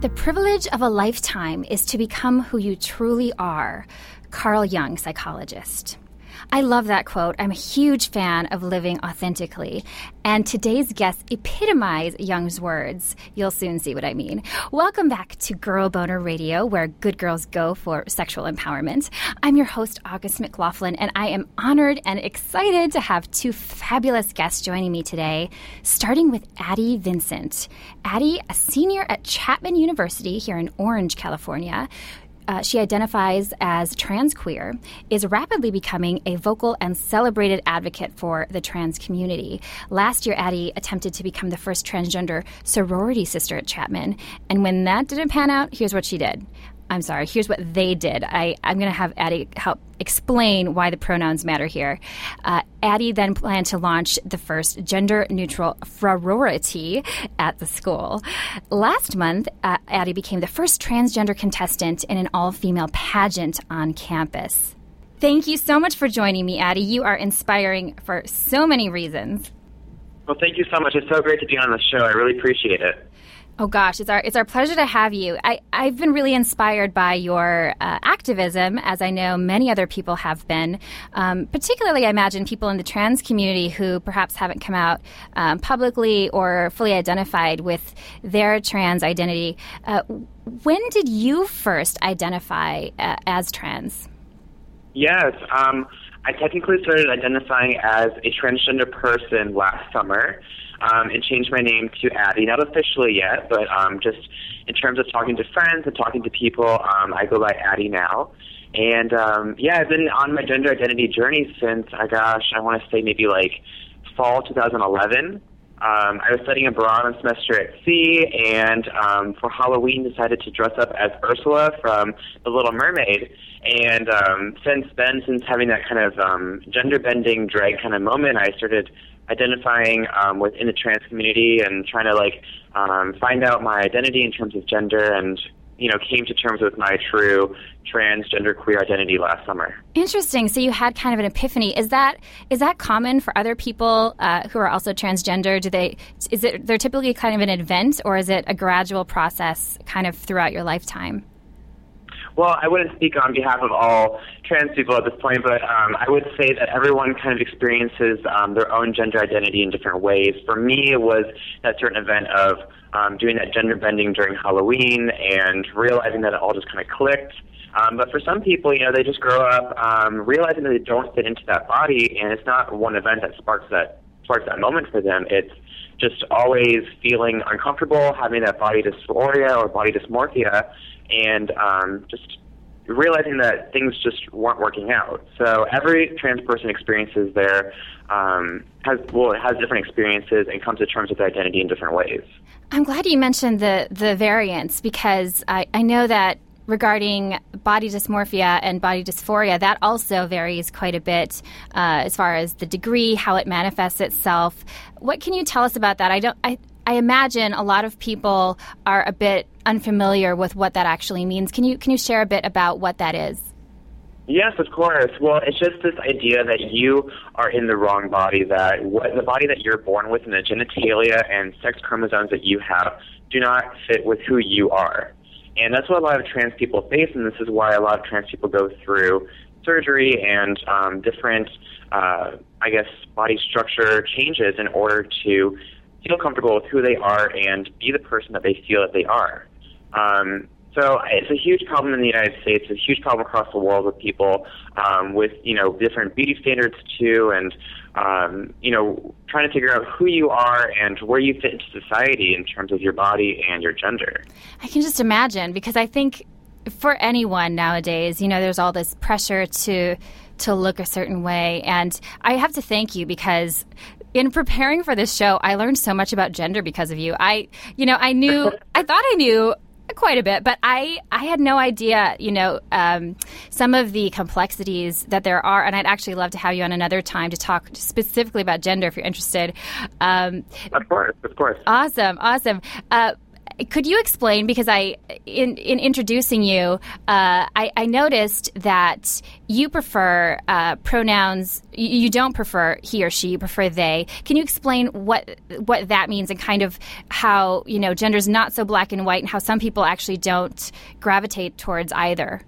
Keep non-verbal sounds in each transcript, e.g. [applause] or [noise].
The privilege of a lifetime is to become who you truly are. Carl Jung, psychologist. I love that quote. I'm a huge fan of living authentically. And today's guests epitomize Jung's words. You'll soon see what I mean. Welcome back to Girl Boner Radio, where good girls go for sexual empowerment. I'm your host, August McLaughlin, and I am honored and excited to have two fabulous guests joining me today, starting with Addie Vincent. Addie, a senior at Chapman University here in Orange, California, uh, she identifies as trans queer, is rapidly becoming a vocal and celebrated advocate for the trans community. Last year, Addie attempted to become the first transgender sorority sister at Chapman, and when that didn't pan out, here's what she did. I'm sorry, here's what they did. I, I'm going to have Addie help explain why the pronouns matter here. Uh, Addie then planned to launch the first gender neutral sorority at the school. Last month, uh, Addie became the first transgender contestant in an all female pageant on campus. Thank you so much for joining me, Addie. You are inspiring for so many reasons. Well, thank you so much. It's so great to be on the show. I really appreciate it. Oh gosh, it's our it's our pleasure to have you. I I've been really inspired by your uh, activism, as I know many other people have been. Um, particularly, I imagine people in the trans community who perhaps haven't come out um, publicly or fully identified with their trans identity. Uh, when did you first identify uh, as trans? Yes, um, I technically started identifying as a transgender person last summer um, and changed my name to Addie. Not officially yet, but um, just in terms of talking to friends and talking to people, um, I go by Addie now. And um, yeah, I've been on my gender identity journey since, I uh, gosh, I want to say maybe like fall 2011. Um, I was studying abroad on semester at sea, and um, for Halloween decided to dress up as Ursula from The Little Mermaid. And um, since then, since having that kind of um, gender bending drag kind of moment, I started identifying um, within the trans community and trying to like um, find out my identity in terms of gender and you know came to terms with my true transgender queer identity last summer. Interesting. So you had kind of an epiphany. Is that is that common for other people uh, who are also transgender? Do they is it they're typically kind of an event or is it a gradual process kind of throughout your lifetime? Well, I wouldn't speak on behalf of all trans people at this point, but um, I would say that everyone kind of experiences um, their own gender identity in different ways. For me, it was that certain event of um, doing that gender bending during Halloween and realizing that it all just kind of clicked. Um, but for some people, you know, they just grow up um, realizing that they don't fit into that body, and it's not one event that sparks that sparks that moment for them. It's just always feeling uncomfortable, having that body dysphoria or body dysmorphia, and um, just realizing that things just weren't working out. So every trans person experiences their um, has well has different experiences and comes to terms with their identity in different ways. I'm glad you mentioned the the variance because I, I know that regarding body dysmorphia and body dysphoria, that also varies quite a bit uh, as far as the degree, how it manifests itself. What can you tell us about that? I don't. I, I imagine a lot of people are a bit unfamiliar with what that actually means. Can you can you share a bit about what that is? Yes, of course. Well, it's just this idea that you are in the wrong body, that what, the body that you're born with and the genitalia and sex chromosomes that you have do not fit with who you are. And that's what a lot of trans people face, and this is why a lot of trans people go through surgery and um, different, uh, I guess, body structure changes in order to feel comfortable with who they are and be the person that they feel that they are. Um, so it's a huge problem in the United States. It's a huge problem across the world with people um, with you know different beauty standards too, and um, you know trying to figure out who you are and where you fit into society in terms of your body and your gender. I can just imagine because I think for anyone nowadays, you know, there's all this pressure to to look a certain way, and I have to thank you because in preparing for this show, I learned so much about gender because of you. I, you know, I knew, [laughs] I thought I knew quite a bit, but I, I had no idea, you know, um, some of the complexities that there are. And I'd actually love to have you on another time to talk specifically about gender if you're interested. Um, of course, of course. Awesome, awesome. Uh, could you explain because I in in introducing you, uh, I, I, noticed that you prefer uh, pronouns. You, don't prefer he or she. You prefer they. Can you explain what what that means and kind of how you know gender is not so black and white and how some people actually don't gravitate towards either?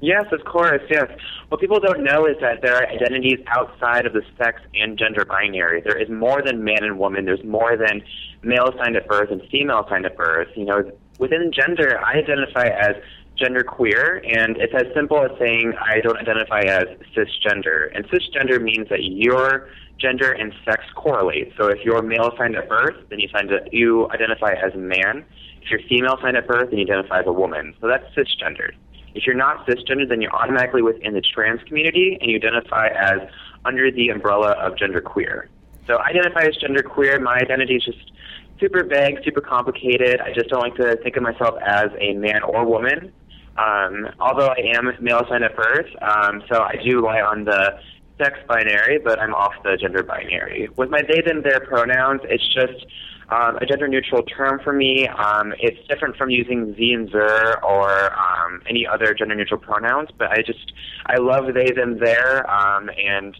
Yes, of course, yes. What people don't know is that there are identities outside of the sex and gender binary. There is more than man and woman. There's more than male assigned at birth and female assigned at birth. You know, within gender, I identify as gender queer, and it's as simple as saying I don't identify as cisgender. And cisgender means that your gender and sex correlate. So if you're male assigned at birth, then you, find that you identify as a man. If you're female assigned at birth, then you identify as a woman. So that's cisgender. If you're not cisgender, then you're automatically within the trans community and you identify as under the umbrella of genderqueer. So I identify as genderqueer. My identity is just super vague, super complicated. I just don't like to think of myself as a man or woman. Um, although I am male assigned at birth, um, so I do lie on the sex binary, but I'm off the gender binary. With my they, them, their pronouns, it's just um, a gender neutral term for me. Um, it's different from using ze and zer or um, any other gender neutral pronouns, but I just I love they them their, um, and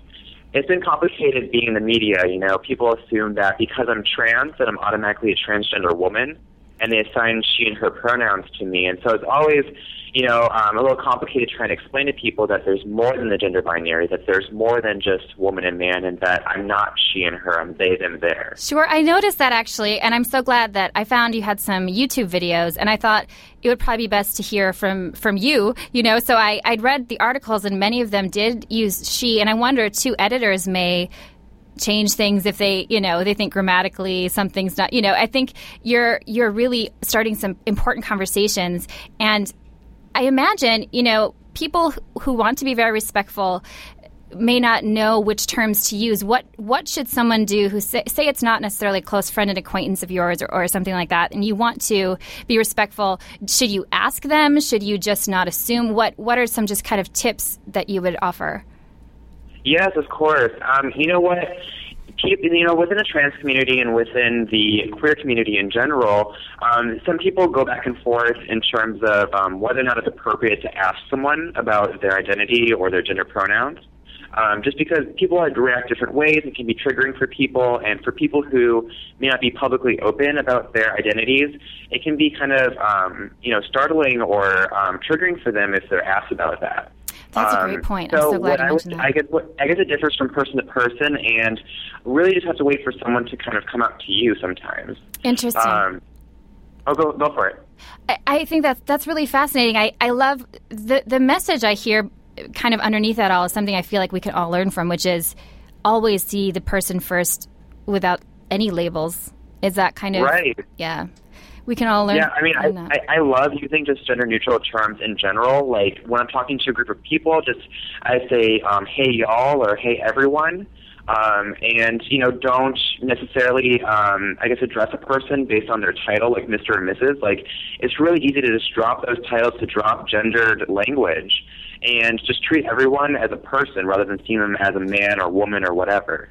it's been complicated being in the media. You know, people assume that because I'm trans that I'm automatically a transgender woman, and they assign she and her pronouns to me, and so it's always you know, um, a little complicated trying to explain to people that there's more than the gender binary, that their's more than just woman and man, and that I'm not she and her, I'm they, them, there. Sure, I noticed that actually, and I'm so glad that I found you had some YouTube videos, and I thought it would probably be best to hear from from you. You know, so I I'd read the articles, and many of them did use she, and I wonder too, editors may change things if they you know they think grammatically something's not you know i think you're you're really starting some important conversations and I imagine, you know, people who want to be very respectful may not know which terms to use. What what should someone do who say, say it's not necessarily a close friend and acquaintance of yours or, or, something like that, and you want to be respectful? Should you ask them? Should you just not assume? What what are some just kind of tips that you would offer? Yes, of course. Um, you know what? Keep, you know, within the trans community and within the queer community in general, um, some people go back and forth in terms of um, whether or not it's appropriate to ask someone about their identity or their gender pronouns. Um, just because people react different ways, it can be triggering for people, and for people who may not be publicly open about their identities, it can be kind of, um, you know, startling or um, triggering for them if they're asked about that. That's um, a great um, point. So I'm so glad you mentioned I, that. I guess, I guess it differs from person to person, and really just have to wait for someone to kind of come up to you sometimes. Interesting. Um, oh, go go for it. I, I think that's that's really fascinating. I, I love the the message I hear kind of underneath that all is something I feel like we can all learn from, which is always see the person first without any labels. Is that kind of right? Yeah we can all learn. Yeah, I mean, I, I, I love using just gender neutral terms in general. Like when I'm talking to a group of people, just I say, um, "Hey y'all" or "Hey everyone." Um, and you know, don't necessarily, um, I guess, address a person based on their title, like Mr. or Mrs. Like, it's really easy to just drop those titles to drop gendered language, and just treat everyone as a person rather than seeing them as a man or woman or whatever.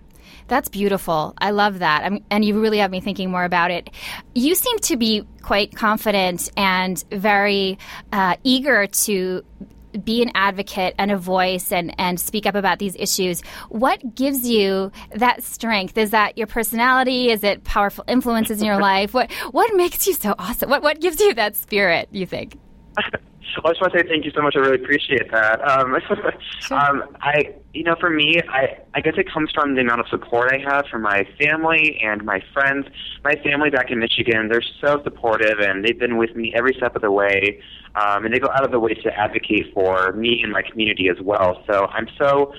That's beautiful. I love that. I'm, and you really have me thinking more about it. You seem to be quite confident and very uh, eager to be an advocate and a voice and, and speak up about these issues. What gives you that strength? Is that your personality? Is it powerful influences in your [laughs] life? What what makes you so awesome? What what gives you that spirit, you think? [laughs] I just want to say thank you so much. I really appreciate that. Um, [laughs] sure. um, I, you know, for me, I, I guess it comes from the amount of support I have from my family and my friends. My family back in Michigan, they're so supportive, and they've been with me every step of the way. Um, and they go out of the way to advocate for me and my community as well. So I'm so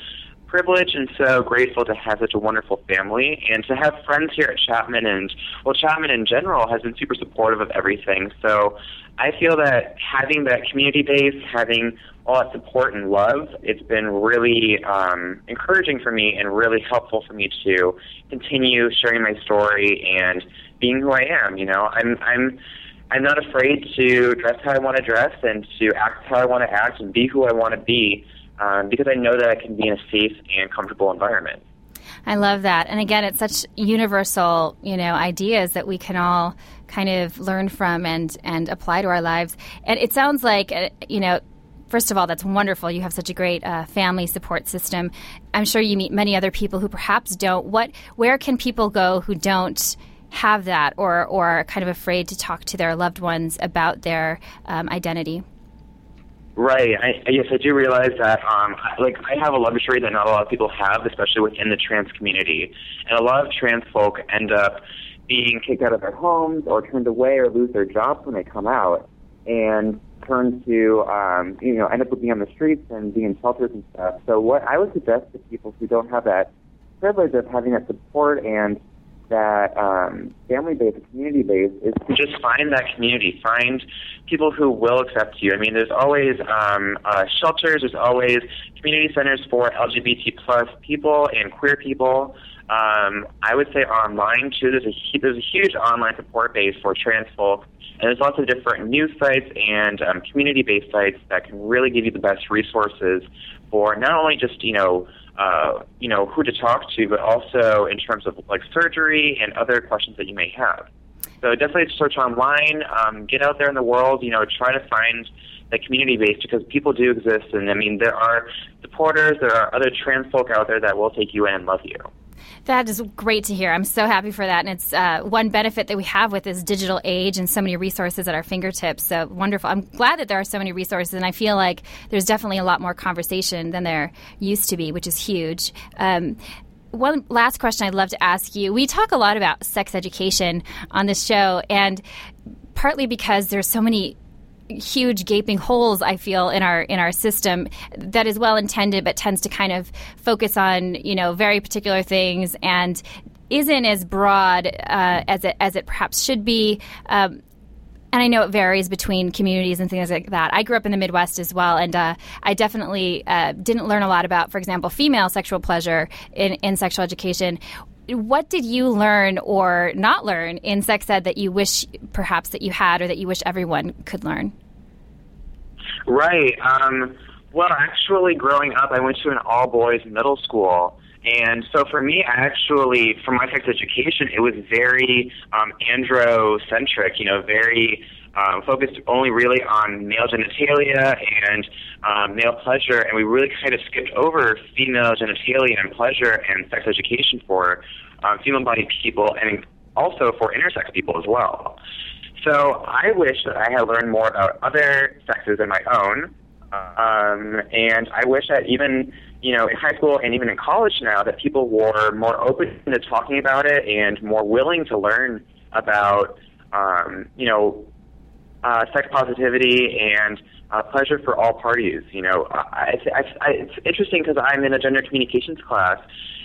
privileged and so grateful to have such a wonderful family and to have friends here at Chapman and well Chapman in general has been super supportive of everything. So I feel that having that community base, having all that support and love, it's been really um, encouraging for me and really helpful for me to continue sharing my story and being who I am. You know, I'm I'm I'm not afraid to dress how I want to dress and to act how I want to act and be who I want to be um, because I know that I can be in a safe and comfortable environment. I love that. And again, it's such universal, you know, ideas that we can all kind of learn from and and apply to our lives. And it sounds like, uh, you know, first of all, that's wonderful. You have such a great uh, family support system. I'm sure you meet many other people who perhaps don't. What, where can people go who don't? have that or or are kind of afraid to talk to their loved ones about their um, identity Right. I, yes, I do realize that. Um, like, I have a luxury that not a lot of people have, especially within the trans community. And a lot of trans folk end up being kicked out of their homes or turned away or lose their jobs when they come out and turn to, um, you know, end up being on the streets and being in shelters and stuff. So what I would suggest to people who don't have that privilege of having that support and that um, family based, community based, is to just find that community, find people who will accept you. I mean, there's always um, uh, shelters, there's always community centers for LGBT plus people and queer people. Um, I would say online too. There's a there's a huge online support base for trans folk, and there's lots of different news sites and um, community-based sites that can really give you the best resources for not only just you know uh, you know, who to talk to, but also in terms of like surgery and other questions that you may have. So definitely search online, um, get out there in the world, you know, try to find the community base because people do exist, and I mean there are supporters, there are other trans folk out there that will take you in and love you. That is great to hear. I'm so happy for that. And it's uh, one benefit that we have with this digital age and so many resources at our fingertips. So wonderful. I'm glad that there are so many resources, and I feel like there's definitely a lot more conversation than there used to be, which is huge. Um, one last question I'd love to ask you. We talk a lot about sex education on this show, and partly because there's so many huge gaping holes I feel in our in our system that is well intended but tends to kind of focus on you know very particular things and isn't as broad uh, as it as it perhaps should be. Um, and I know it varies between communities and things like that. I grew up in the Midwest as well, and uh, I definitely uh, didn't learn a lot about, for example, female sexual pleasure in, in sexual education what did you learn or not learn in sex ed that you wish perhaps that you had or that you wish everyone could learn? Right. Um, well, actually, growing up, I went to an all boys middle school. And so for me, actually, for my sex education, it was very um, androcentric, you know, very um, focused only really on male genitalia and um, male pleasure, and we really kind of skipped over female genitalia and pleasure and sex education for um, female-bodied people and also for intersex people as well. So I wish that I had learned more about other sexes than my own, um, and I wish that even you know in high school and even in college now that people were more open to talking about it and more willing to learn about um, you know uh, sex positivity and uh, pleasure for all parties. You know, I, I, I, it's interesting because I'm in a gender communications class,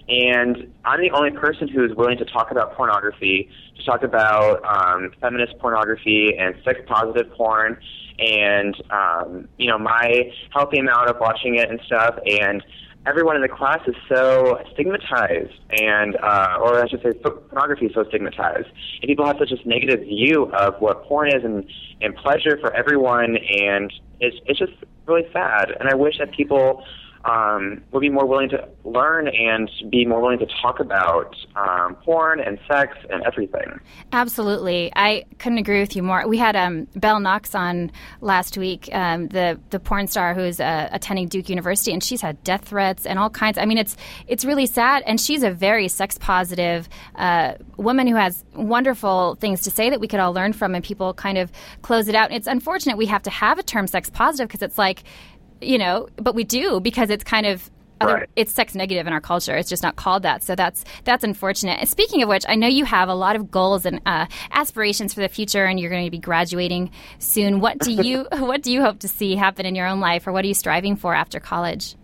and I'm the only person who is willing to talk about pornography, to talk about um, feminist pornography and sex positive porn, and um, you know my healthy amount of watching it and stuff, and everyone in the class is so stigmatized, and uh, or I should say, pornography is so stigmatized, and people have such a negative view of what porn is and and pleasure for everyone, and it's it's just really sad. And I wish that people um, would be more willing to learn and be more willing to talk about um, porn and sex and everything. Absolutely, I couldn't agree with you more. We had um, Belle Knox on last week, um, the the porn star who's uh, attending Duke University, and she's had death threats and all kinds. I mean, it's it's really sad, and she's a very sex positive uh, woman who has wonderful things to say that we could all learn from, and people kind of close it out. It's unfortunate we have to have a term sex positive because it's like you know, but we do because it's kind of other, right. it's sex negative in our culture. It's just not called that. So that's that's unfortunate. speaking of which, I know you have a lot of goals and uh, aspirations for the future, and you're going to be graduating soon. What do you [laughs] what do you hope to see happen in your own life, or what are you striving for after college?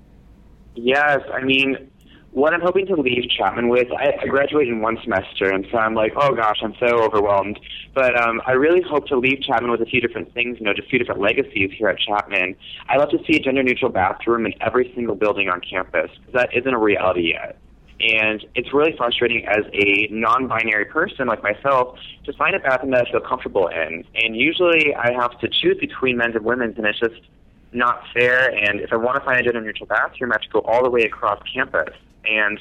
Yes, I mean, what I'm hoping to leave Chapman with, I, I graduate in one semester, and so I'm like, oh gosh, I'm so overwhelmed. But um, I really hope to leave Chapman with a few different things, you know, just a few different legacies here at Chapman. I love to see a gender-neutral bathroom in every single building on campus, because that isn't a reality yet. And it's really frustrating as a non-binary person like myself to find a bathroom that I feel comfortable in. And usually I have to choose between men's and women's, and it's just not fair. And if I want to find a gender-neutral bathroom, I have to go all the way across campus and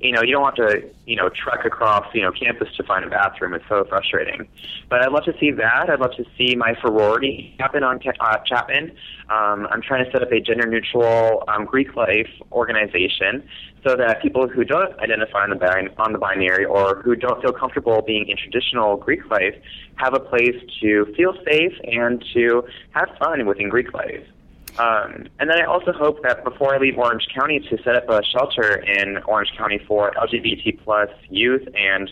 you know, you don't have to, you know, trek across, you know, campus to find a bathroom. It's so frustrating. But I'd love to see that. I'd love to see my sorority happen on uh, Chapman. Um, I'm trying to set up a gender-neutral um, Greek life organization so that people who don't identify on the, bin- on the binary or who don't feel comfortable being in traditional Greek life have a place to feel safe and to have fun within Greek life. Um, and then I also hope that before I leave Orange County to set up a shelter in Orange County for LGBT plus youth and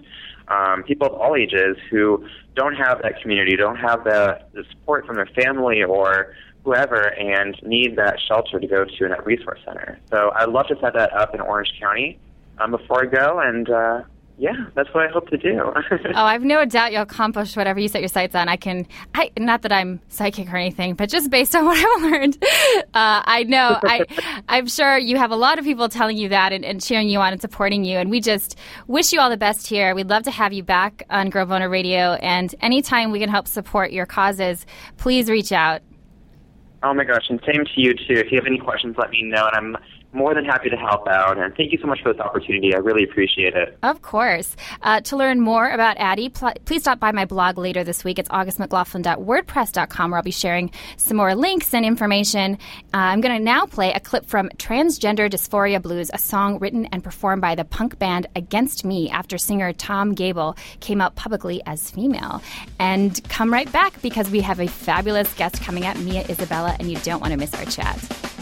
um, people of all ages who don't have that community, don't have the, the support from their family or whoever, and need that shelter to go to in that resource center. So I'd love to set that up in Orange County um, before I go, and uh, yeah, that's what I hope to do. [laughs] oh, I've no doubt you'll accomplish whatever you set your sights on. I can, I not that I'm psychic or anything, but just based on [laughs] what I've learned, uh, I know. I, [laughs] I'm sure you have a lot of people telling you that and, and, cheering you on and supporting you. And we just wish you all the best here. We'd love to have you back on Girl Boner Radio. And anytime we can help support your causes, please reach out. Oh my gosh, and same to you too. If you have any questions, let me know, and I'm more than happy to help out. And thank you so much for this opportunity. I really appreciate it. Of course. Uh, to learn more about Addie, pl- please stop by my blog later this week. It's augustmclaughlin.wordpress.com where I'll be sharing some more links and information. Uh, I'm going to now play a clip from Transgender Dysphoria Blues, a song written and performed by the punk band Against Me after singer Tom Gabel came out publicly as female. And come right back because we have a fabulous guest coming up, Mia Isabella, and you don't want to miss our chat.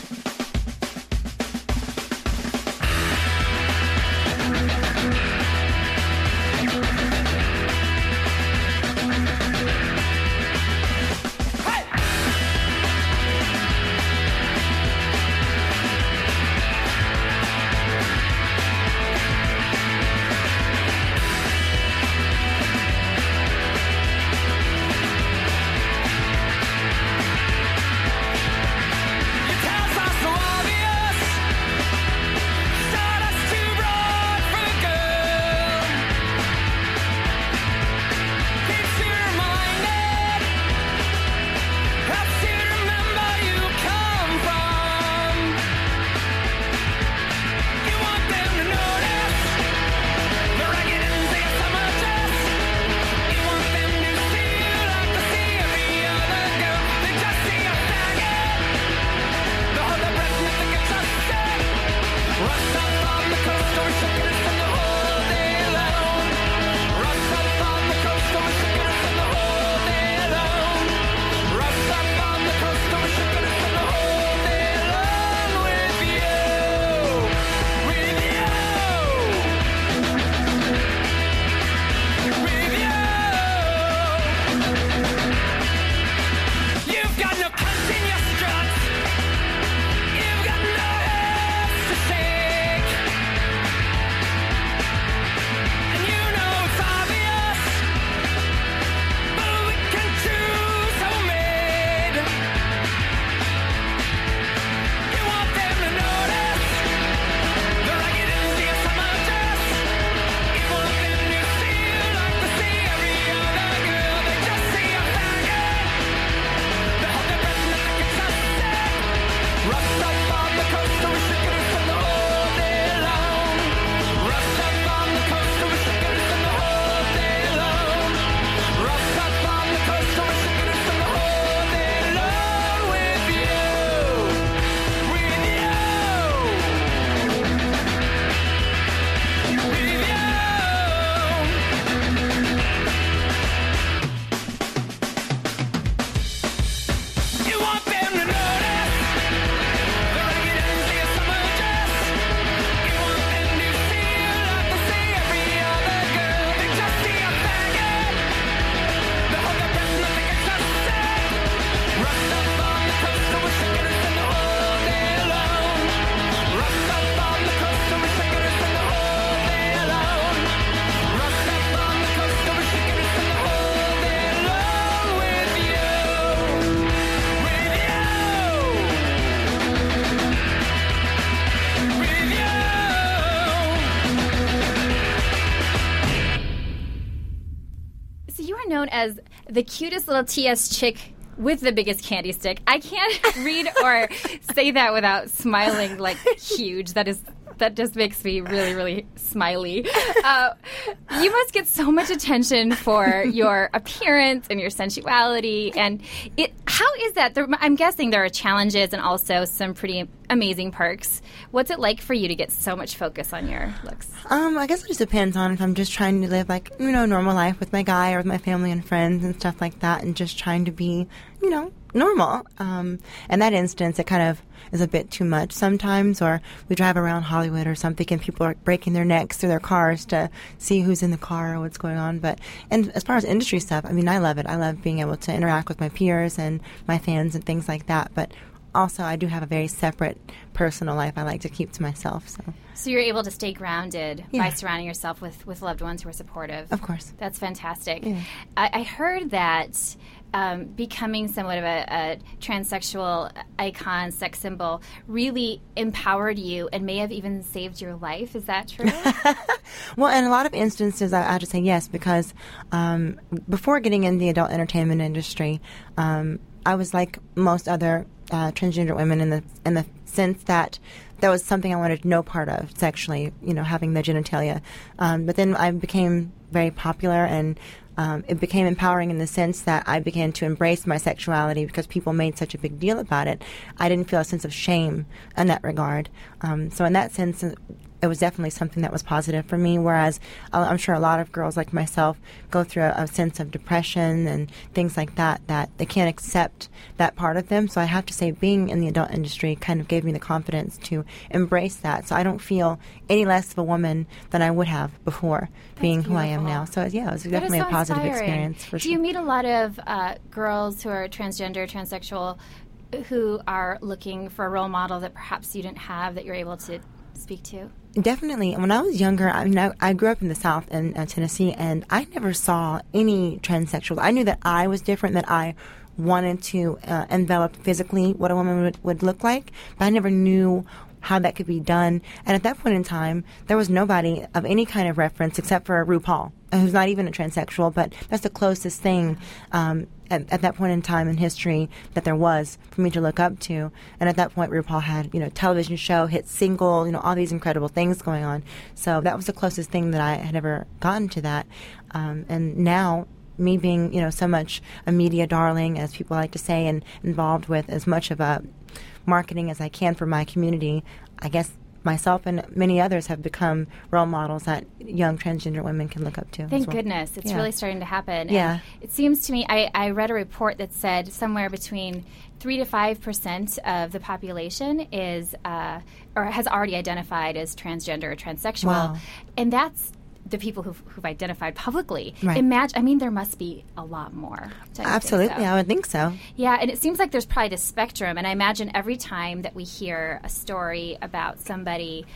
The cutest little TS chick with the biggest candy stick. I can't [laughs] read or say that without smiling like huge. That is that just makes me really, really smiley. Uh, you must get so much attention for your [laughs] appearance and your sensuality, and it. How is that? There, I'm guessing there are challenges and also some pretty amazing perks. What's it like for you to get so much focus on your looks? Um, I guess it just depends on if I'm just trying to live like you know normal life with my guy or with my family and friends and stuff like that, and just trying to be you know normal. Um, in that instance, it kind of is a bit too much sometimes. Or we drive around Hollywood or something, and people are breaking their necks through their cars to see who's in the car or what's going on. But and as far as industry stuff, I mean, I love it. I love being able to interact with my peers and my fans and things like that. But also, I do have a very separate personal life I like to keep to myself. So. So you're able to stay grounded yeah. by surrounding yourself with, with loved ones who are supportive. Of course. That's fantastic. Yeah. I, I, heard that um, becoming somewhat of a, a, transsexual icon, sex symbol, really empowered you and may have even saved your life. Is that true? [laughs] well, in a lot of instances, I, I to say yes, because um, before getting in the adult entertainment industry, um, I was like most other uh, transgender women in the in the sense that that was something I wanted no part of sexually, you know, having the genitalia. Um, but then I became very popular and um, it became empowering in the sense that I began to embrace my sexuality because people made such a big deal about it. I didn't feel a sense of shame in that regard. Um, so in that sense, it was definitely something that was positive for me. Whereas uh, I'm sure a lot of girls like myself go through a, a, sense of depression and things like that, that they can't accept that part of them. So I have to say, being in the adult industry kind of gave me the confidence to embrace that. So I don't feel any less of a woman than I would have before That's being beautiful. who I am now. So yeah, it was definitely so a positive inspiring. experience. For Do sure. you meet a lot of uh, girls who are transgender, transsexual? Who are looking for a role model that perhaps you didn't have that you're able to speak to? Definitely. When I was younger, I mean, I, I grew up in the South in uh, Tennessee, and I never saw any transsexual. I knew that I was different, that I wanted to uh, envelop physically what a woman would, would look like, but I never knew how that could be done. And at that point in time, there was nobody of any kind of reference except for RuPaul, who's not even a transsexual, but that's the closest thing um, at, at, that point in time in history that there was for me to look up to. And at that point, RuPaul had, you know, television show, hit single, you know, all these incredible things going on. So that was the closest thing that I had ever gotten to that. Um, and now, me being, you know, so much a media darling, as people like to say, and involved with as much of a marketing as I can for my community, I guess myself and many others have become role models that young transgender women can look up to. Thank well. goodness. It's yeah. really starting to happen. Yeah. And it seems to me, I, I read a report that said somewhere between 3 to 5% of the population is uh, or has already identified as transgender or transsexual. Wow. And that's the people who've, who've identified publicly. Right. Imagine, I mean, there must be a lot more. Absolutely, so. I would think so. Yeah, and it seems like there's probably a spectrum. And I imagine every time that we hear a story about somebody,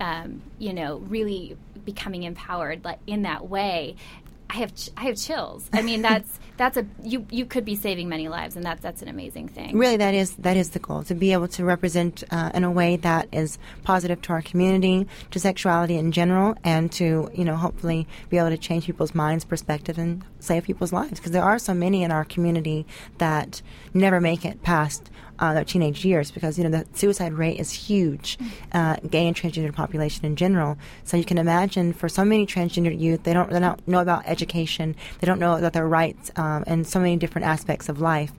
um, you know, really becoming empowered like in that way, I have ch- I have chills. I mean, that's [laughs] that's a you you could be saving many lives, and that's that's an amazing thing. Really, that is that is the goal to be able to represent uh, in a way that is positive to our community, to sexuality in general, and to you know hopefully be able to change people's minds, perspective, and save people's lives. Because there are so many in our community that never make it past uh, their teenage years because you know the suicide rate is huge, uh, gay and transgender population in general. So you can imagine for so many transgender youth, they don't they don't know about education, they don't know about their rights, um, and so many different aspects of life.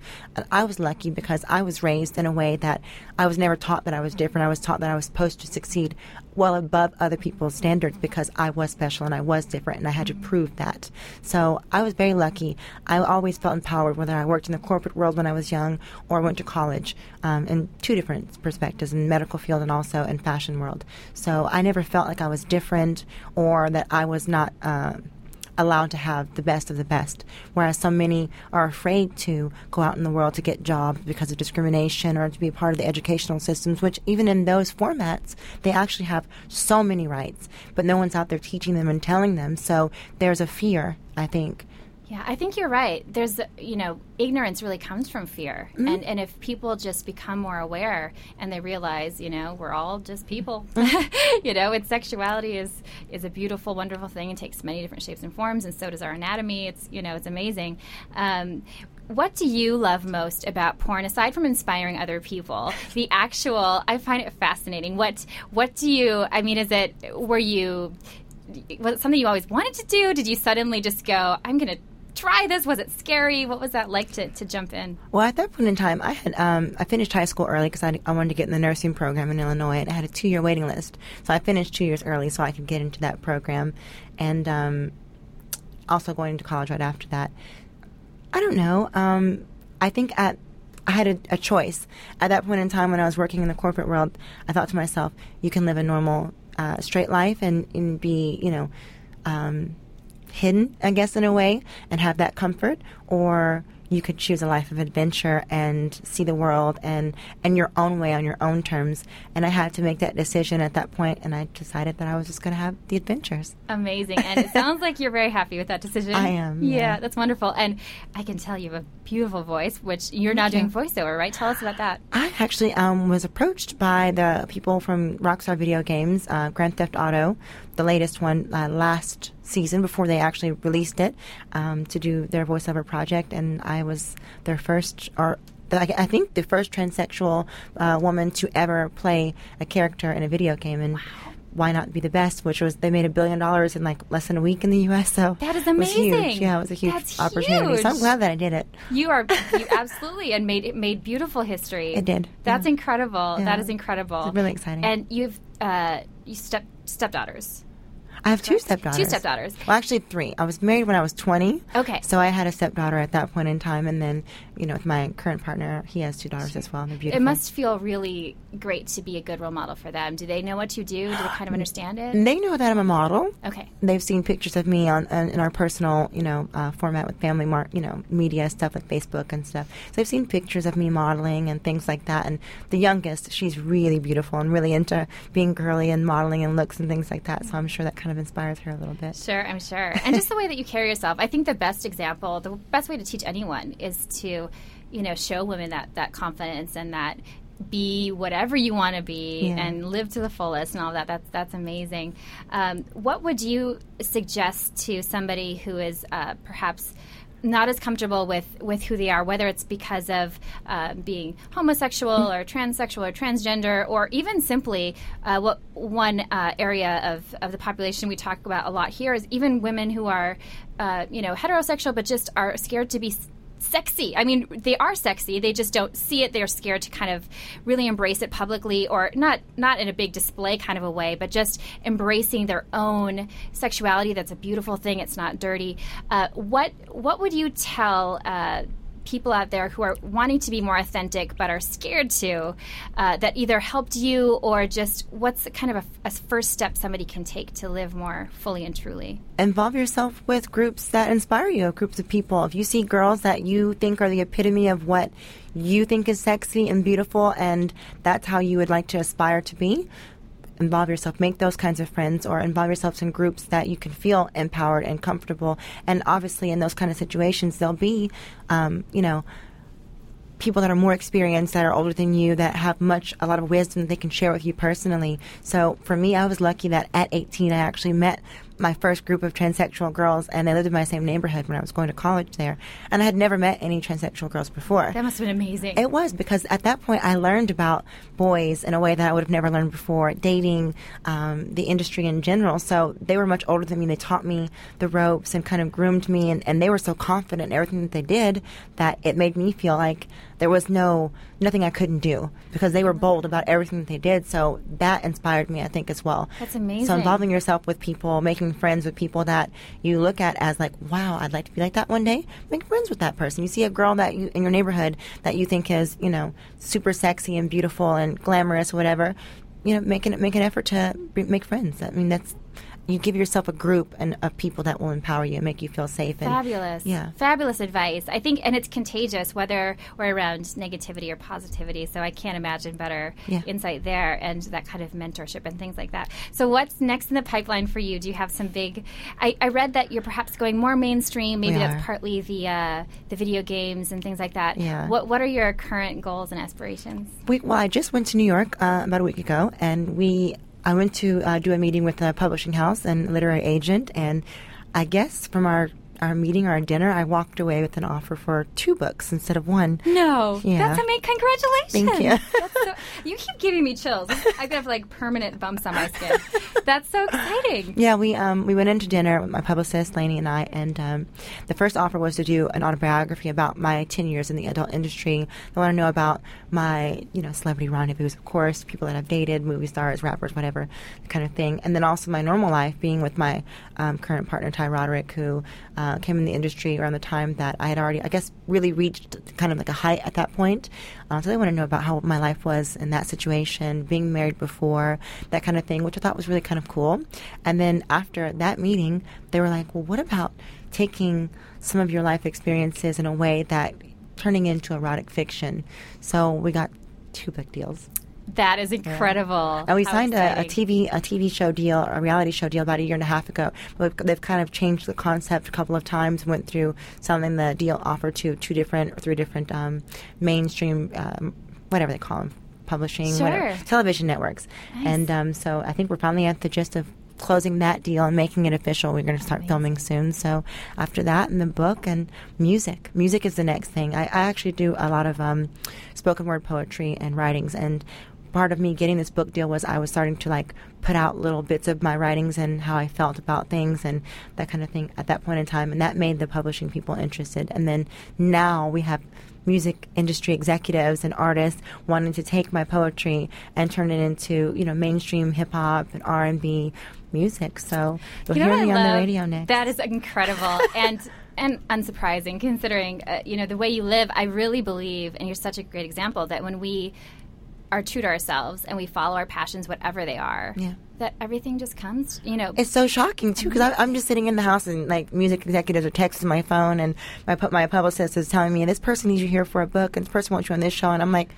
I was lucky because I was raised in a way that I was never taught that I was different. I was taught that I was supposed to succeed well above other people's standards because I was special and I was different and I had to prove that. So I was very lucky. I always felt empowered whether I worked in the corporate world when I was young or went to college um, in two different perspectives in medical field and also in fashion world. So I never felt like I was different or that I was not. Uh, allowed to have the best of the best, whereas so many are afraid to go out in the world to get jobs because of discrimination or to be a part of the educational systems, which even in those formats, they actually have so many rights, but no one's out there teaching them and telling them. So there's a fear, I think, Yeah, I think you're right. There's, you know, ignorance really comes from fear. Mm-hmm. And, and if people just become more aware and they realize, you know, we're all just people, Mm-hmm. [laughs] you know, it's sexuality is, is a beautiful, wonderful thing and takes many different shapes and forms. And so does our anatomy. It's, you know, it's amazing. Um, what do you love most about porn aside from inspiring other people? [laughs] The actual, I find it fascinating. What, what do you, I mean, is it, were you, was it something you always wanted to do? Did you suddenly just go, I'm going to try this? Was it scary? What was that like to, to jump in? Well, at that point in time, I had um, I finished high school early because I, I wanted to get in the nursing program in Illinois, and I had a two year waiting list. So I finished two years early so I could get into that program, and um, also going to college right after that. I don't know. Um, I think at I had a, a choice at that point in time when I was working in the corporate world. I thought to myself, you can live a normal, uh, straight life and, and be, you know, um, hidden, I guess, in a way, and have that comfort, or you could choose a life of adventure and see the world and in your own way on your own terms. And I had to make that decision at that point, and I decided that I was just going to have the adventures. Amazing. And it sounds like you're very happy with that decision. I am, Yeah, yeah. that's wonderful. And I can tell you have a beautiful voice, which you're now doing voiceover, right? Tell us about that. I actually um, was approached by the people from Rockstar Video Games, uh, Grand Theft Auto, the latest one uh, last season before they actually released it, um, to do their voiceover project, and I was their first, or I think the first transsexual uh, woman to ever play a character in a video game, and. Why not be the best? Which was they made a billion dollars in like less than a week in the U.S. So That is it was huge. amazing. Yeah, it was a huge That's opportunity. So I'm glad that I did it. You are [laughs] you absolutely and made it made beautiful history. It did, That's yeah. incredible. Yeah. That is incredible. It's really exciting. And you've uh, you step stepdaughters. I have two stepdaughters. Two stepdaughters. Well, actually, three. I was married when I was 20. Okay. So I had a stepdaughter at that point in time. And then, you know, with my current partner, he has two daughters as well. And they're beautiful. It must feel really great to be a good role model for them. Do they know what you do? Do they kind of understand it? They know that I'm a model. Okay. They've seen pictures of me on, on in our personal, you know, uh, format with family, mar- you know, media stuff like Facebook and stuff. So they've seen pictures of me modeling and things like that. And the youngest, she's really beautiful and really into being girly and modeling and looks and things like that. So I'm sure that kind of inspires her a little bit. Sure, I'm sure. And just the way that you carry yourself. I think the best example, the best way to teach anyone is to, you know, show women that that confidence and that be whatever you want to be Yeah. and live to the fullest and all that. That's that's amazing. Um, what would you suggest to somebody who is uh, perhaps not as comfortable with, with who they are, whether it's because of uh, being homosexual or transsexual or transgender, or even simply uh, what one uh, area of, of the population we talk about a lot here is even women who are, uh, you know, heterosexual but just are scared to be sexy. I mean, they are sexy. They just don't see it. They're scared to kind of really embrace it publicly, or not not in a big display kind of a way, but just embracing their own sexuality. That's a beautiful thing. It's not dirty. Uh, what what would you tell? Uh, people out there who are wanting to be more authentic but are scared to uh, that either helped you or just what's kind of a, a first step somebody can take to live more fully and truly involve yourself with groups that inspire you, groups of people. If you see girls that you think are the epitome of what you think is sexy and beautiful, and that's how you would like to aspire to be, involve yourself, make those kinds of friends, or involve yourselves in groups that you can feel empowered and comfortable. And obviously, in those kind of situations, there'll be, um, you know, people that are more experienced, that are older than you, that have much, a lot of wisdom that they can share with you personally. So for me, I was lucky that at 18, I actually met my first group of transsexual girls, and they lived in my same neighborhood when I was going to college there. And I had never met any transsexual girls before. that must have been amazing It was because at that point I learned about boys in a way that I would have never learned before, dating, um, the industry in general. So they were much older than me. They taught me the ropes and kind of groomed me, and, and they were so confident in everything that they did that it made me feel like there was no nothing I couldn't do because they were bold about everything that they did. So that inspired me, I think, as well. That's amazing. So involving yourself with people, making friends with people that you look at as like, wow, I'd like to be like that one day. Make friends with that person. You see a girl that you in your neighborhood that you think is, you know, super sexy and beautiful and glamorous, whatever. You know, make an make an effort to make friends. I mean, that's you give yourself a group and of people that will empower you and make you feel safe. And, Fabulous. Yeah. Fabulous advice. I think, and it's contagious, whether we're around negativity or positivity. So I can't imagine better Yeah. insight there and that kind of mentorship and things like that. So what's next in the pipeline for you? Do you have some big? I, I read that you're perhaps going more mainstream. Maybe We that's are. partly the uh, the video games and things like that. Yeah. What What are your current goals and aspirations? We, well, I just went to New York uh, about a week ago, and we I went to uh, do a meeting with a publishing house and literary agent, and I guess from our our meeting, or our dinner, I walked away with an offer for two books instead of one. No, Yeah. that's amazing. Congratulations. Thank you. That's so, you keep giving me chills. I have like permanent bumps on my skin. That's so exciting. Yeah, we um, we went into dinner with my publicist Lainey and I, and um, the first offer was to do an autobiography about my ten years in the adult industry. They want to know about my you know celebrity rendezvous, of course, people that I've dated, movie stars, rappers, whatever kind of thing, and then also my normal life, being with my um, current partner Ty Roderick, who uh, came in the industry around the time that I had already, I guess, really reached kind of like a height at that point. Uh, so they want to know about how my life was in that situation, being married before, that kind of thing, which I thought was really kind of cool. And then after that meeting, they were like, well, what about taking some of your life experiences in a way that turning into erotic fiction? So we got two book deals. That is incredible. And we How signed a, a. TV a TV show deal, a reality show deal about a year and a half ago. But they've kind of changed the concept a couple of times. Went through something the deal offered to two different or three different um, mainstream, um, whatever they call them, publishing, whatever, television networks. And um, so I think we're finally at the gist of closing that deal and making it official. We're going to start filming soon. So after that, and the book and music. Music is the next thing. I, I actually do a lot of um, spoken word poetry and writings and part of me getting this book deal was I was starting to like put out little bits of my writings and how I felt about things and that kind of thing at that point in time and that made the publishing people interested. And then now we have music industry executives and artists wanting to take my poetry and turn it into you know mainstream hip hop and R&B music. So you'll You know hear me I on the radio next That is incredible [laughs] and and unsurprising considering uh, you know the way you live. I really believe, and you're such a great example that when we are true to ourselves and we follow our passions, whatever they are, Yeah. that everything just comes. You know, It's so shocking too because I'm just sitting in the house and like music executives are texting my phone and my my publicist is telling me this person needs you here for a book and this person wants you on this show and I'm like,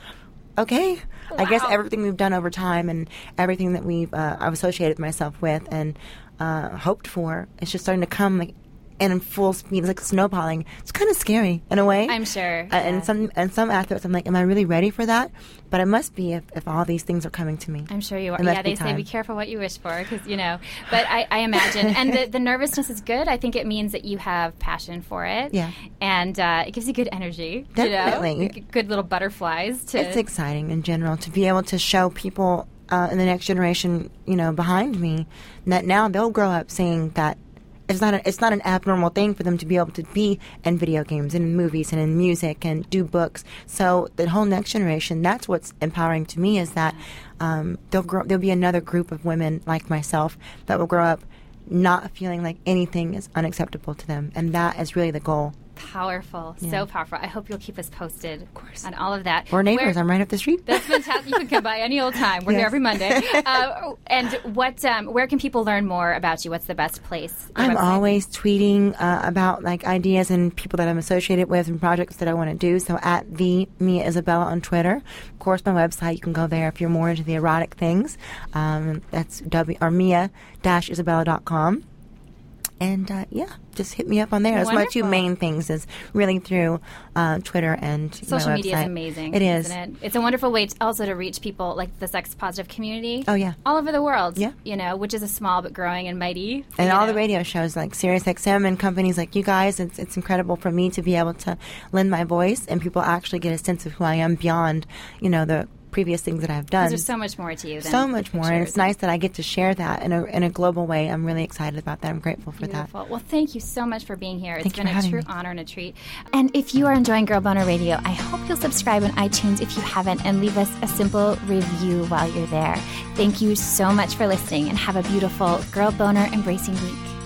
okay. I guess everything we've done over time and everything that we've uh, I've associated myself with and uh, hoped for is just starting to come like and in full speed. It's like snowballing. It's kind of scary in a way. I'm sure, Uh, yeah. And some and some aspects, I'm like, am I really ready for that? But I must be if, if all these things are coming to me. I'm sure you are. Yeah, they say be careful what you wish for because you know. But I, I imagine, [laughs] and the, the nervousness is good. I think it means that you have passion for it. Yeah. and uh, it gives you good energy. Definitely. you know? Good little butterflies. To it's exciting in general to be able to show people uh, in the next generation, you know, behind me that now they'll grow up seeing that it's not a, it's not an abnormal thing for them to be able to be in video games and in movies and in music and do books. So the whole next generation, that's what's empowering to me is that um, they'll grow. There'll be another group of women like myself that will grow up not feeling like anything is unacceptable to them, and that is really the goal. Powerful, so powerful. I hope you'll keep us posted of course. on all of that. We're neighbors. Where- I'm right up the street. That's fantastic. You can come by any old time. We're here Yes. every Monday. [laughs] Uh, and what? Um, where can people learn more about you? What's the best place? I'm website? always tweeting uh, about like ideas and people that I'm associated with and projects that I want to do. So at the Mia Isabella on Twitter. Of course, my website you can go there if you're more into the erotic things. Um, that's w or Mia Isabella.com. And uh, yeah, just hit me up on there. That's my two main things is really through uh, Twitter and Social media is amazing. It is. Isn't it? It's a wonderful way to also to reach people like the sex positive community. Oh, yeah. all over the world. Yeah. you know, which is a small but growing and mighty. and all the radio shows like SiriusXM and companies like you guys. It's it's incredible for me to be able to lend my voice and people actually get a sense of who I am beyond you know the previous things that I've done. There's so much more to you. Than So much more, and it's nice that I get to share that in a in a global way. I'm really excited about that. I'm grateful for Beautiful. Well, thank you so much for being here. It's Thank you been a true me. honor and a treat. And if you are enjoying Girl Boner Radio, I hope you'll subscribe on iTunes if you haven't and leave us a simple review while you're there. Thank you so much for listening and have a beautiful Girl Boner embracing week.